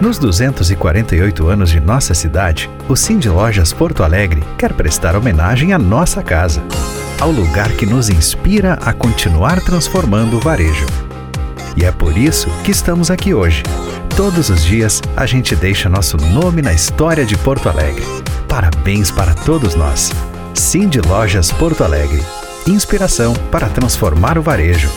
Nos 248 anos de nossa cidade, o Cindy Lojas Porto Alegre quer prestar homenagem à nossa casa, ao lugar que nos inspira a continuar transformando o varejo. E é por isso que estamos aqui hoje. Todos os dias a gente deixa nosso nome na história de Porto Alegre. Parabéns para todos nós. Cindy Lojas Porto Alegre. Inspiração para transformar o varejo.